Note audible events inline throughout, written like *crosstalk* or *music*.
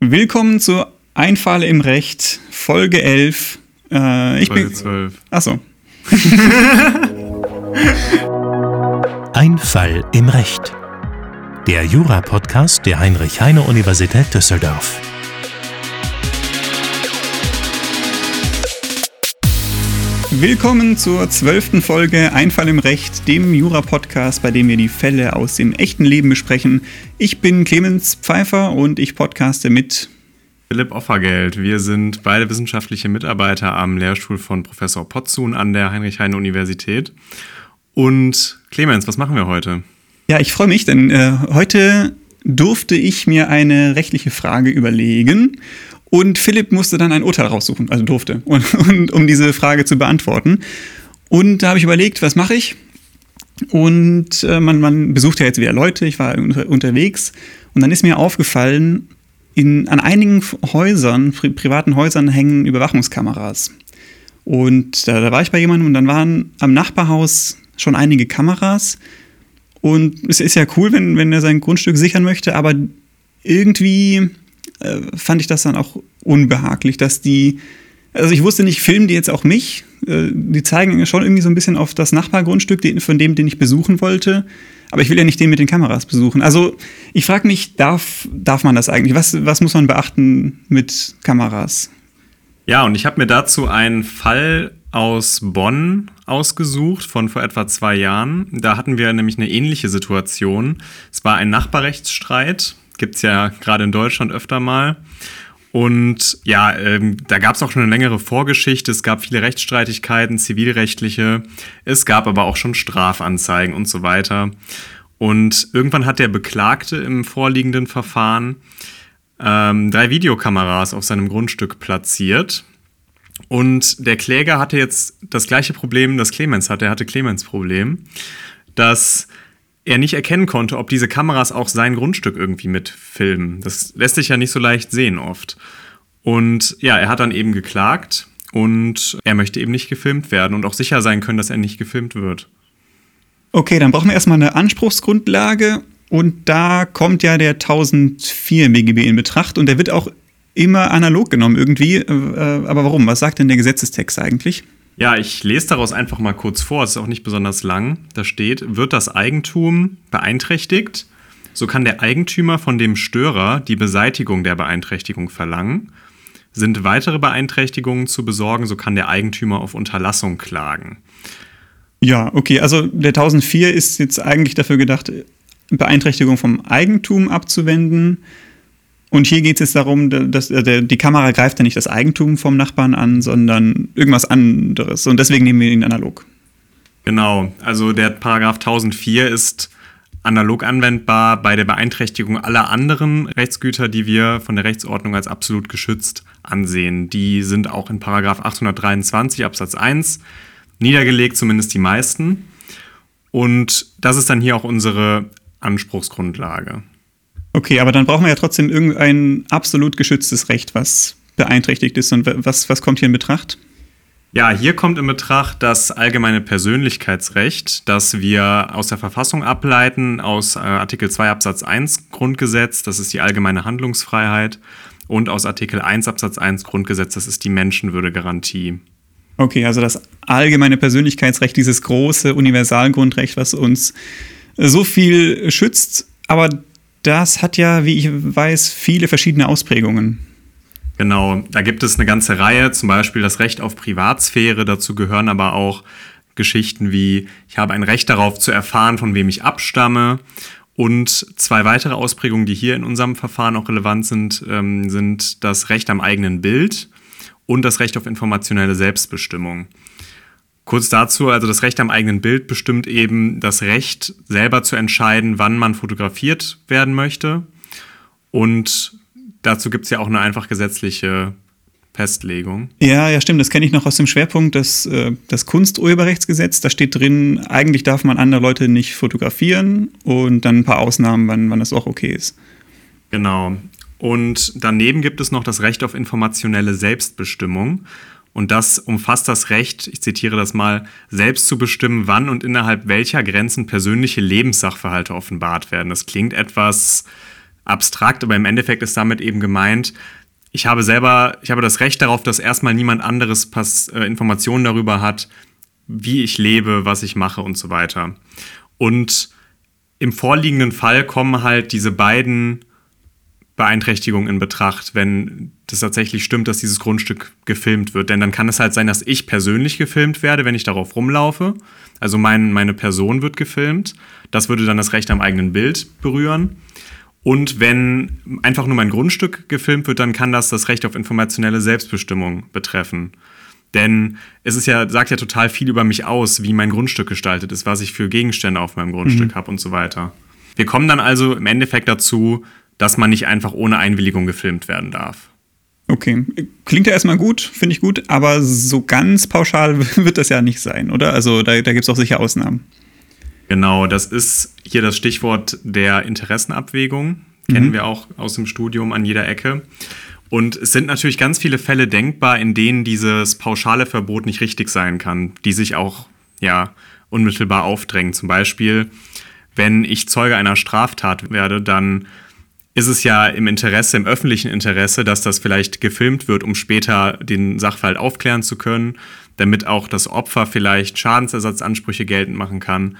Willkommen zu Einfall im Recht, Folge 11. Äh, ich Folge bin. 12. Achso. Ein Fall im Recht. Der Jura-Podcast der Heinrich-Heine-Universität Düsseldorf. Willkommen zur zwölften Folge Einfall im Recht, dem Jura-Podcast, bei dem wir die Fälle aus dem echten Leben besprechen. Ich bin Clemens Pfeiffer und ich podcaste mit. Philipp Offergeld. Wir sind beide wissenschaftliche Mitarbeiter am Lehrstuhl von Professor Potzun an der Heinrich-Heine-Universität. Und Clemens, was machen wir heute? Ja, ich freue mich, denn äh, heute durfte ich mir eine rechtliche Frage überlegen und Philipp musste dann ein Urteil raussuchen, also durfte, *laughs* und, und, um diese Frage zu beantworten. Und da habe ich überlegt, was mache ich? Und äh, man, man besucht ja jetzt wieder Leute, ich war unter, unterwegs und dann ist mir aufgefallen, in, an einigen Häusern, pri privaten Häusern hängen Überwachungskameras. Und da, da war ich bei jemandem und dann waren am Nachbarhaus schon einige Kameras. Und es ist ja cool, wenn, wenn er sein Grundstück sichern möchte, aber irgendwie äh, fand ich das dann auch unbehaglich, dass die, also ich wusste nicht, filmen die jetzt auch mich? Äh, die zeigen schon irgendwie so ein bisschen auf das Nachbargrundstück von dem, den ich besuchen wollte. Aber ich will ja nicht den mit den Kameras besuchen. Also ich frage mich, darf, darf man das eigentlich? Was, was muss man beachten mit Kameras? Ja, und ich habe mir dazu einen Fall aus Bonn ausgesucht von vor etwa zwei Jahren. Da hatten wir nämlich eine ähnliche Situation. Es war ein Nachbarrechtsstreit, gibt es ja gerade in Deutschland öfter mal. Und ja, ähm, da gab es auch schon eine längere Vorgeschichte. Es gab viele Rechtsstreitigkeiten, zivilrechtliche. Es gab aber auch schon Strafanzeigen und so weiter. Und irgendwann hat der Beklagte im vorliegenden Verfahren ähm, drei Videokameras auf seinem Grundstück platziert. Und der Kläger hatte jetzt das gleiche Problem, das Clemens hatte. Er hatte Clemens Problem, dass er nicht erkennen konnte, ob diese Kameras auch sein Grundstück irgendwie mitfilmen. Das lässt sich ja nicht so leicht sehen oft. Und ja, er hat dann eben geklagt und er möchte eben nicht gefilmt werden und auch sicher sein können, dass er nicht gefilmt wird. Okay, dann brauchen wir erstmal eine Anspruchsgrundlage und da kommt ja der 1004 BGB in Betracht und der wird auch immer analog genommen irgendwie. Äh, aber warum? Was sagt denn der Gesetzestext eigentlich? Ja, ich lese daraus einfach mal kurz vor, es ist auch nicht besonders lang. Da steht, wird das Eigentum beeinträchtigt, so kann der Eigentümer von dem Störer die Beseitigung der Beeinträchtigung verlangen. Sind weitere Beeinträchtigungen zu besorgen, so kann der Eigentümer auf Unterlassung klagen. Ja, okay, also der 1004 ist jetzt eigentlich dafür gedacht, Beeinträchtigung vom Eigentum abzuwenden. Und hier geht es darum, dass äh, die Kamera greift ja nicht das Eigentum vom Nachbarn an, sondern irgendwas anderes. Und deswegen nehmen wir ihn analog. Genau, also der Paragraph 1004 ist analog anwendbar bei der Beeinträchtigung aller anderen Rechtsgüter, die wir von der Rechtsordnung als absolut geschützt ansehen. Die sind auch in Paragraph 823 Absatz 1 niedergelegt, zumindest die meisten. Und das ist dann hier auch unsere Anspruchsgrundlage. Okay, aber dann brauchen wir ja trotzdem irgendein absolut geschütztes Recht, was beeinträchtigt ist. Und was, was kommt hier in Betracht? Ja, hier kommt in Betracht das allgemeine Persönlichkeitsrecht, das wir aus der Verfassung ableiten, aus äh, Artikel 2 Absatz 1 Grundgesetz, das ist die allgemeine Handlungsfreiheit, und aus Artikel 1 Absatz 1 Grundgesetz, das ist die Menschenwürdegarantie. Okay, also das allgemeine Persönlichkeitsrecht, dieses große Universalgrundrecht, was uns so viel schützt, aber das hat ja, wie ich weiß, viele verschiedene Ausprägungen. Genau, da gibt es eine ganze Reihe, zum Beispiel das Recht auf Privatsphäre, dazu gehören aber auch Geschichten wie, ich habe ein Recht darauf zu erfahren, von wem ich abstamme. Und zwei weitere Ausprägungen, die hier in unserem Verfahren auch relevant sind, ähm, sind das Recht am eigenen Bild und das Recht auf informationelle Selbstbestimmung. Kurz dazu, also das Recht am eigenen Bild bestimmt eben das Recht, selber zu entscheiden, wann man fotografiert werden möchte. Und dazu gibt es ja auch eine einfach gesetzliche Festlegung. Ja, ja, stimmt. Das kenne ich noch aus dem Schwerpunkt, das, äh, das Kunsturheberrechtsgesetz. Da steht drin, eigentlich darf man andere Leute nicht fotografieren und dann ein paar Ausnahmen, wann, wann das auch okay ist. Genau. Und daneben gibt es noch das Recht auf informationelle Selbstbestimmung. Und das umfasst das Recht, ich zitiere das mal, selbst zu bestimmen, wann und innerhalb welcher Grenzen persönliche Lebenssachverhalte offenbart werden. Das klingt etwas abstrakt, aber im Endeffekt ist damit eben gemeint, ich habe selber, ich habe das Recht darauf, dass erstmal niemand anderes Pass, äh, Informationen darüber hat, wie ich lebe, was ich mache und so weiter. Und im vorliegenden Fall kommen halt diese beiden Beeinträchtigungen in Betracht, wenn das tatsächlich stimmt, dass dieses Grundstück gefilmt wird. Denn dann kann es halt sein, dass ich persönlich gefilmt werde, wenn ich darauf rumlaufe. Also mein, meine Person wird gefilmt. Das würde dann das Recht am eigenen Bild berühren. Und wenn einfach nur mein Grundstück gefilmt wird, dann kann das das Recht auf informationelle Selbstbestimmung betreffen. Denn es ist ja, sagt ja total viel über mich aus, wie mein Grundstück gestaltet ist, was ich für Gegenstände auf meinem Grundstück mhm. habe und so weiter. Wir kommen dann also im Endeffekt dazu, dass man nicht einfach ohne Einwilligung gefilmt werden darf. Okay, klingt ja erstmal gut, finde ich gut, aber so ganz pauschal *laughs* wird das ja nicht sein, oder? Also da, da gibt es auch sicher Ausnahmen. Genau, das ist hier das Stichwort der Interessenabwägung. Kennen mhm. wir auch aus dem Studium an jeder Ecke. Und es sind natürlich ganz viele Fälle denkbar, in denen dieses pauschale Verbot nicht richtig sein kann, die sich auch ja unmittelbar aufdrängen. Zum Beispiel, wenn ich Zeuge einer Straftat werde, dann ist es ja im Interesse, im öffentlichen Interesse, dass das vielleicht gefilmt wird, um später den Sachverhalt aufklären zu können, damit auch das Opfer vielleicht Schadensersatzansprüche geltend machen kann.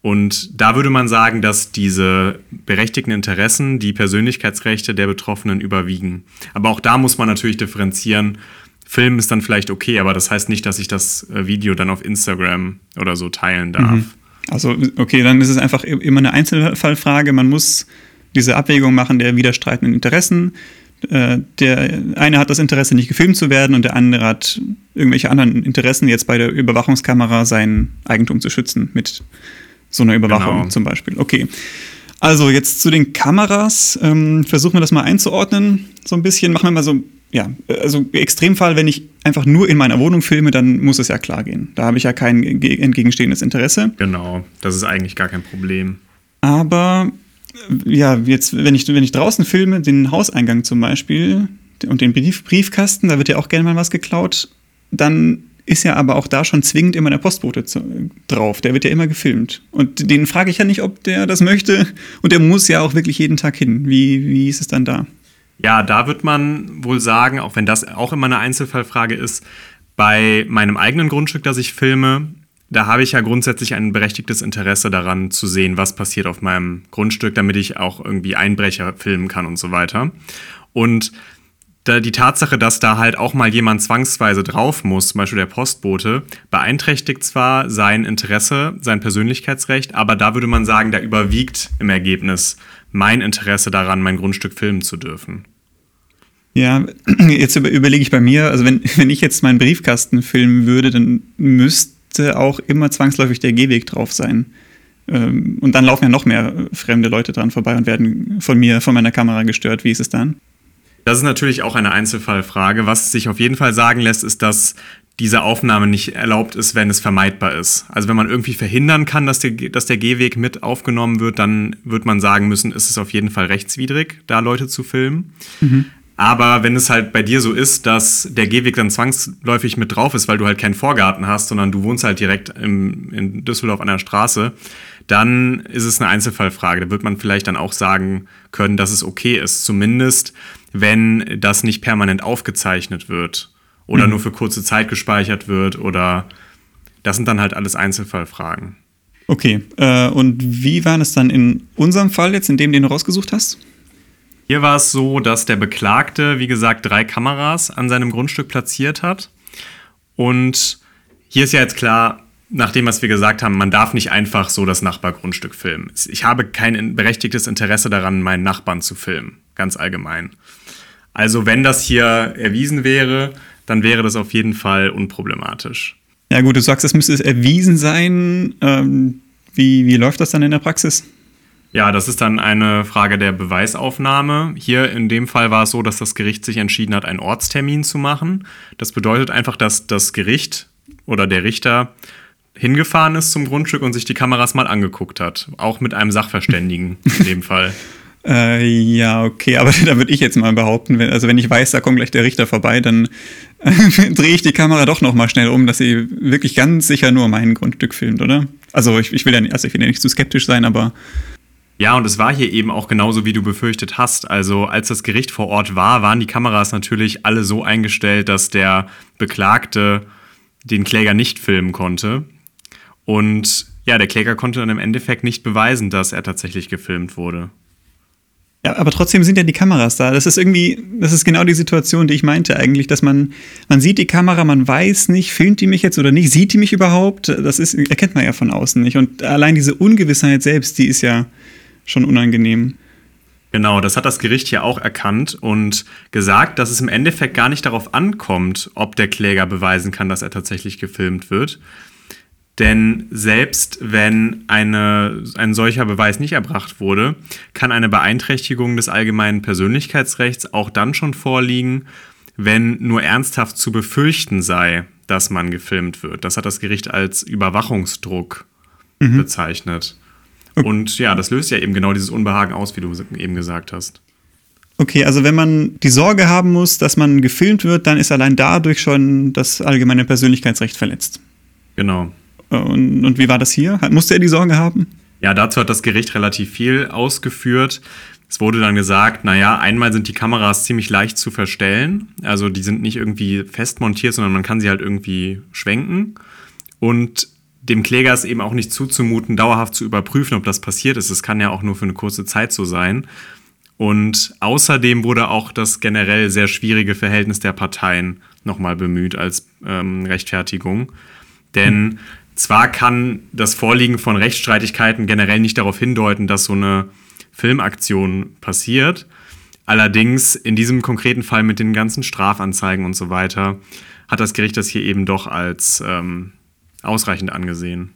Und da würde man sagen, dass diese berechtigten Interessen, die Persönlichkeitsrechte der Betroffenen überwiegen. Aber auch da muss man natürlich differenzieren. Film ist dann vielleicht okay, aber das heißt nicht, dass ich das äh, Video dann auf Instagram oder so teilen darf. Mhm. Also, okay, dann ist es einfach immer eine Einzelfallfrage. Man muss diese Abwägung machen der widerstreitenden Interessen. Äh, der eine hat das Interesse, nicht gefilmt zu werden, und der andere hat irgendwelche anderen Interessen, jetzt bei der Überwachungskamera sein Eigentum zu schützen mit so einer Überwachung genau. zum Beispiel. Okay. Also jetzt zu den Kameras. Ähm, versuchen wir das mal einzuordnen, so ein bisschen. Machen wir mal so, ja, also Extremfall, wenn ich einfach nur in meiner Wohnung filme, dann muss es ja klar gehen. Da habe ich ja kein entgegenstehendes Interesse. Genau, das ist eigentlich gar kein Problem. Aber ja, jetzt, wenn ich, wenn ich draußen filme, den Hauseingang zum Beispiel und den Brief, Briefkasten, da wird ja auch gerne mal was geklaut, dann ist ja aber auch da schon zwingend immer der Postbote zu, drauf. Der wird ja immer gefilmt. Und den frage ich ja nicht, ob der das möchte. Und der muss ja auch wirklich jeden Tag hin. Wie, wie ist es dann da? Ja, da wird man wohl sagen, auch wenn das auch immer eine Einzelfallfrage ist, bei meinem eigenen Grundstück, das ich filme, da habe ich ja grundsätzlich ein berechtigtes Interesse daran zu sehen, was passiert auf meinem Grundstück, damit ich auch irgendwie Einbrecher filmen kann und so weiter. Und die Tatsache, dass da halt auch mal jemand zwangsweise drauf muss, zum Beispiel der Postbote, beeinträchtigt zwar sein Interesse, sein Persönlichkeitsrecht, aber da würde man sagen, da überwiegt im Ergebnis mein Interesse daran, mein Grundstück filmen zu dürfen. Ja, jetzt überlege ich bei mir, also wenn, *laughs* wenn ich jetzt meinen Briefkasten filmen würde, dann müsste müsste auch immer zwangsläufig der Gehweg drauf sein. Ähm, und dann laufen ja noch mehr fremde Leute dran vorbei und werden von mir, von meiner Kamera gestört. Wie ist es dann? Das ist natürlich auch eine Einzelfallfrage. Was sich auf jeden Fall sagen lässt, ist, dass diese Aufnahme nicht erlaubt ist, wenn es vermeidbar ist. Also wenn man irgendwie verhindern kann, dass der, dass der Gehweg mit aufgenommen wird, dann wird man sagen müssen, ist es auf jeden Fall rechtswidrig, da Leute zu filmen. Mhm. Aber wenn es halt bei dir so ist, dass der Gehweg dann zwangsläufig mit drauf ist, weil du halt keinen Vorgarten hast, sondern du wohnst halt direkt im, in Düsseldorf an der Straße, dann ist es eine Einzelfallfrage. Da wird man vielleicht dann auch sagen können, dass es okay ist. Zumindest, wenn das nicht permanent aufgezeichnet wird oder mhm. nur für kurze Zeit gespeichert wird oder das sind dann halt alles Einzelfallfragen. Okay, äh, und wie war es dann in unserem Fall jetzt, in dem den du rausgesucht hast? Hier war es so, dass der Beklagte, wie gesagt, drei Kameras an seinem Grundstück platziert hat. Und hier ist ja jetzt klar, nach dem, was wir gesagt haben, man darf nicht einfach so das Nachbargrundstück filmen. Ich habe kein berechtigtes Interesse daran, meinen Nachbarn zu filmen, ganz allgemein. Also wenn das hier erwiesen wäre, dann wäre das auf jeden Fall unproblematisch. Ja gut, du sagst, es müsste erwiesen sein. Ähm, wie, wie läuft das dann in der Praxis? Ja, das ist dann eine Frage der Beweisaufnahme. Hier in dem Fall war es so, dass das Gericht sich entschieden hat, einen Ortstermin zu machen. Das bedeutet einfach, dass das Gericht oder der Richter hingefahren ist zum Grundstück und sich die Kameras mal angeguckt hat. Auch mit einem Sachverständigen *laughs* in dem Fall. Äh, ja, okay, aber *laughs* da würde ich jetzt mal behaupten, wenn, also wenn ich weiß, da kommt gleich der Richter vorbei, dann äh, *laughs* drehe ich die Kamera doch noch mal schnell um, dass sie wirklich ganz sicher nur mein Grundstück filmt, oder? Also ich, ich will ja nicht, also ich will ja nicht zu skeptisch sein, aber Ja, und es war hier eben auch genauso, wie du befürchtet hast. Also als das Gericht vor Ort war, waren die Kameras natürlich alle so eingestellt, dass der Beklagte den Kläger nicht filmen konnte. Und ja, der Kläger konnte dann im Endeffekt nicht beweisen, dass er tatsächlich gefilmt wurde. Ja, aber trotzdem sind ja die Kameras da. Das ist irgendwie, das ist genau die Situation, die ich meinte eigentlich, dass man, man sieht die Kamera, man weiß nicht, filmt die mich jetzt oder nicht, sieht die mich überhaupt? Das ist, erkennt man ja von außen nicht. Und allein diese Ungewissheit selbst, die ist ja schon unangenehm. Genau, das hat das Gericht hier auch erkannt und gesagt, dass es im Endeffekt gar nicht darauf ankommt, ob der Kläger beweisen kann, dass er tatsächlich gefilmt wird, denn selbst wenn eine, ein solcher Beweis nicht erbracht wurde, kann eine Beeinträchtigung des allgemeinen Persönlichkeitsrechts auch dann schon vorliegen, wenn nur ernsthaft zu befürchten sei, dass man gefilmt wird. Das hat das Gericht als Überwachungsdruck mhm. bezeichnet. *laughs* Und ja, das löst ja eben genau dieses Unbehagen aus, wie du eben gesagt hast. Okay, also wenn man die Sorge haben muss, dass man gefilmt wird, dann ist allein dadurch schon das allgemeine Persönlichkeitsrecht verletzt. Genau. Und, und wie war das hier? Musste er die Sorge haben? Ja, dazu hat das Gericht relativ viel ausgeführt. Es wurde dann gesagt, naja, einmal sind die Kameras ziemlich leicht zu verstellen. Also die sind nicht irgendwie fest montiert, sondern man kann sie halt irgendwie schwenken. Und dem Kläger ist eben auch nicht zuzumuten, dauerhaft zu überprüfen, ob das passiert ist. Es kann ja auch nur für eine kurze Zeit so sein. Und außerdem wurde auch das generell sehr schwierige Verhältnis der Parteien nochmal bemüht als ähm, Rechtfertigung. Denn zwar kann das Vorliegen von Rechtsstreitigkeiten generell nicht darauf hindeuten, dass so eine Filmaktion passiert. Allerdings in diesem konkreten Fall mit den ganzen Strafanzeigen und so weiter hat das Gericht das hier eben doch als ähm, ausreichend angesehen.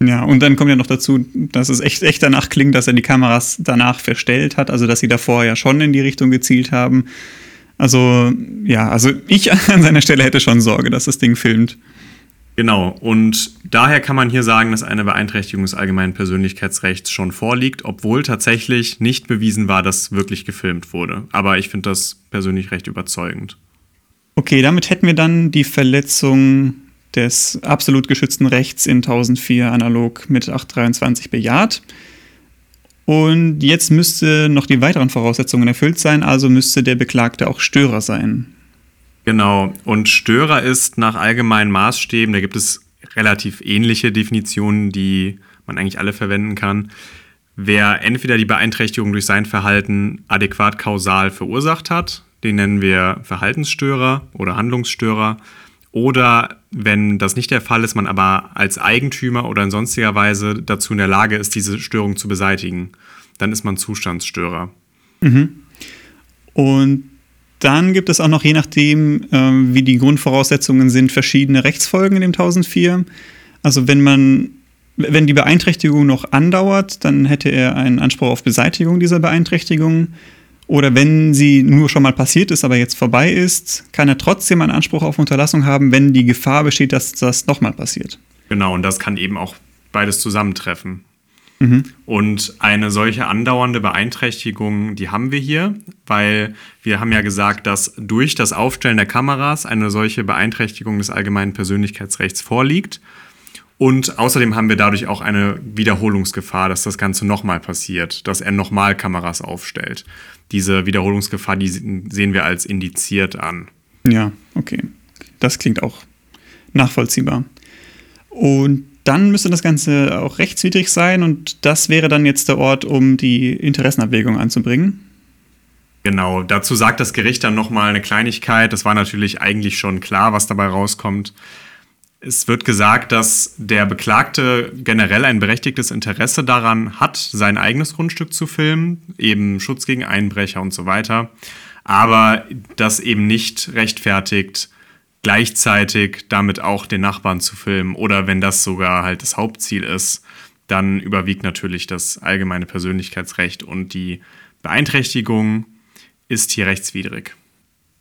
Ja, und dann kommt ja noch dazu, dass es echt, echt danach klingt, dass er die Kameras danach verstellt hat, also dass sie davor ja schon in die Richtung gezielt haben. Also, ja, also ich *laughs* an seiner Stelle hätte schon Sorge, dass das Ding filmt. Genau, und daher kann man hier sagen, dass eine Beeinträchtigung des allgemeinen Persönlichkeitsrechts schon vorliegt, obwohl tatsächlich nicht bewiesen war, dass wirklich gefilmt wurde. Aber ich finde das persönlich recht überzeugend. Okay, damit hätten wir dann die Verletzung des absolut geschützten Rechts in 1004 analog mit 823 bejaht. Und jetzt müsste noch die weiteren Voraussetzungen erfüllt sein, also müsste der Beklagte auch Störer sein. Genau. Und Störer ist nach allgemeinen Maßstäben, da gibt es relativ ähnliche Definitionen, die man eigentlich alle verwenden kann. Wer entweder die Beeinträchtigung durch sein Verhalten adäquat kausal verursacht hat, den nennen wir Verhaltensstörer oder Handlungsstörer. Oder wenn das nicht der Fall ist, man aber als Eigentümer oder in sonstiger Weise dazu in der Lage ist, diese Störung zu beseitigen, dann ist man Zustandsstörer. Mhm. Und dann gibt es auch noch, je nachdem, äh, wie die Grundvoraussetzungen sind, verschiedene Rechtsfolgen in dem 1004. Also wenn man, wenn die Beeinträchtigung noch andauert, dann hätte er einen Anspruch auf Beseitigung dieser Beeinträchtigung. Oder wenn sie nur schon mal passiert ist, aber jetzt vorbei ist, kann er trotzdem einen Anspruch auf Unterlassung haben, wenn die Gefahr besteht, dass das nochmal passiert. Genau, und das kann eben auch beides zusammentreffen. Mhm. Und eine solche andauernde Beeinträchtigung, die haben wir hier, weil wir haben ja gesagt, dass durch das Aufstellen der Kameras eine solche Beeinträchtigung des allgemeinen Persönlichkeitsrechts vorliegt. Und außerdem haben wir dadurch auch eine Wiederholungsgefahr, dass das Ganze nochmal passiert, dass er nochmal Kameras aufstellt. Diese Wiederholungsgefahr, die sehen wir als indiziert an. Ja, okay. Das klingt auch nachvollziehbar. Und dann müsste das Ganze auch rechtswidrig sein und das wäre dann jetzt der Ort, um die Interessenabwägung anzubringen. Genau, dazu sagt das Gericht dann nochmal eine Kleinigkeit. Das war natürlich eigentlich schon klar, was dabei rauskommt. Es wird gesagt, dass der Beklagte generell ein berechtigtes Interesse daran hat, sein eigenes Grundstück zu filmen, eben Schutz gegen Einbrecher und so weiter, aber das eben nicht rechtfertigt, gleichzeitig damit auch den Nachbarn zu filmen oder wenn das sogar halt das Hauptziel ist, dann überwiegt natürlich das allgemeine Persönlichkeitsrecht und die Beeinträchtigung ist hier rechtswidrig.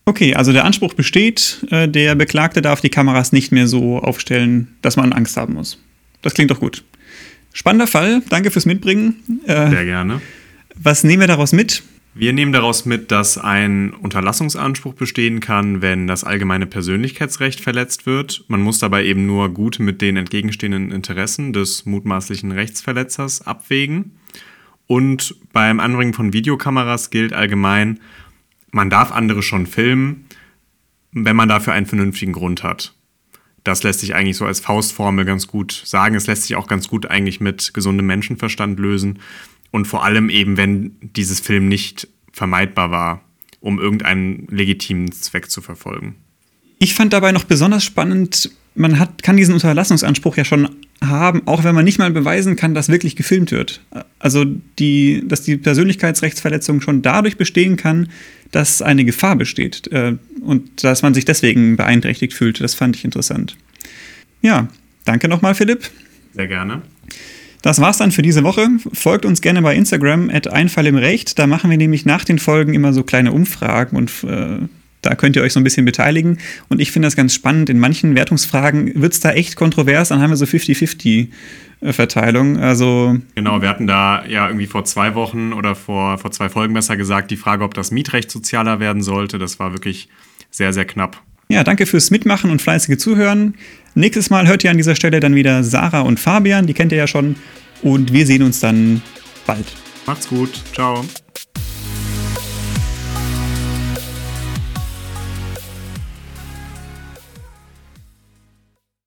Okay, also der Anspruch besteht, äh, der Beklagte darf die Kameras nicht mehr so aufstellen, dass man Angst haben muss. Das klingt doch gut. Spannender Fall, danke fürs Mitbringen. Äh, Sehr gerne. Was nehmen wir daraus mit? Wir nehmen daraus mit, dass ein Unterlassungsanspruch bestehen kann, wenn das allgemeine Persönlichkeitsrecht verletzt wird. Man muss dabei eben nur gut mit den entgegenstehenden Interessen des mutmaßlichen Rechtsverletzers abwägen. Und beim Anbringen von Videokameras gilt allgemein, man darf andere schon filmen, wenn man dafür einen vernünftigen Grund hat. Das lässt sich eigentlich so als Faustformel ganz gut sagen. Es lässt sich auch ganz gut eigentlich mit gesundem Menschenverstand lösen. Und vor allem eben, wenn dieses Film nicht vermeidbar war, um irgendeinen legitimen Zweck zu verfolgen. Ich fand dabei noch besonders spannend, man hat, kann diesen Unterlassungsanspruch ja schon haben, auch wenn man nicht mal beweisen kann, dass wirklich gefilmt wird. Also, die, dass die Persönlichkeitsrechtsverletzung schon dadurch bestehen kann, dass eine Gefahr besteht äh, und dass man sich deswegen beeinträchtigt fühlt. Das fand ich interessant. Ja, danke nochmal, Philipp. Sehr gerne. Das war's dann für diese Woche. Folgt uns gerne bei Instagram at Einfall im Recht. Da machen wir nämlich nach den Folgen immer so kleine Umfragen und äh, da könnt ihr euch so ein bisschen beteiligen. Und ich finde das ganz spannend. In manchen Wertungsfragen wird es da echt kontrovers. Dann haben wir so 50-50 Verteilung. Also genau, wir hatten da ja irgendwie vor zwei Wochen oder vor, vor zwei Folgen besser gesagt, die Frage, ob das Mietrecht sozialer werden sollte. Das war wirklich sehr, sehr knapp. Ja, danke fürs Mitmachen und fleißige Zuhören. Nächstes Mal hört ihr an dieser Stelle dann wieder Sarah und Fabian, die kennt ihr ja schon. Und wir sehen uns dann bald. Macht's gut. Ciao.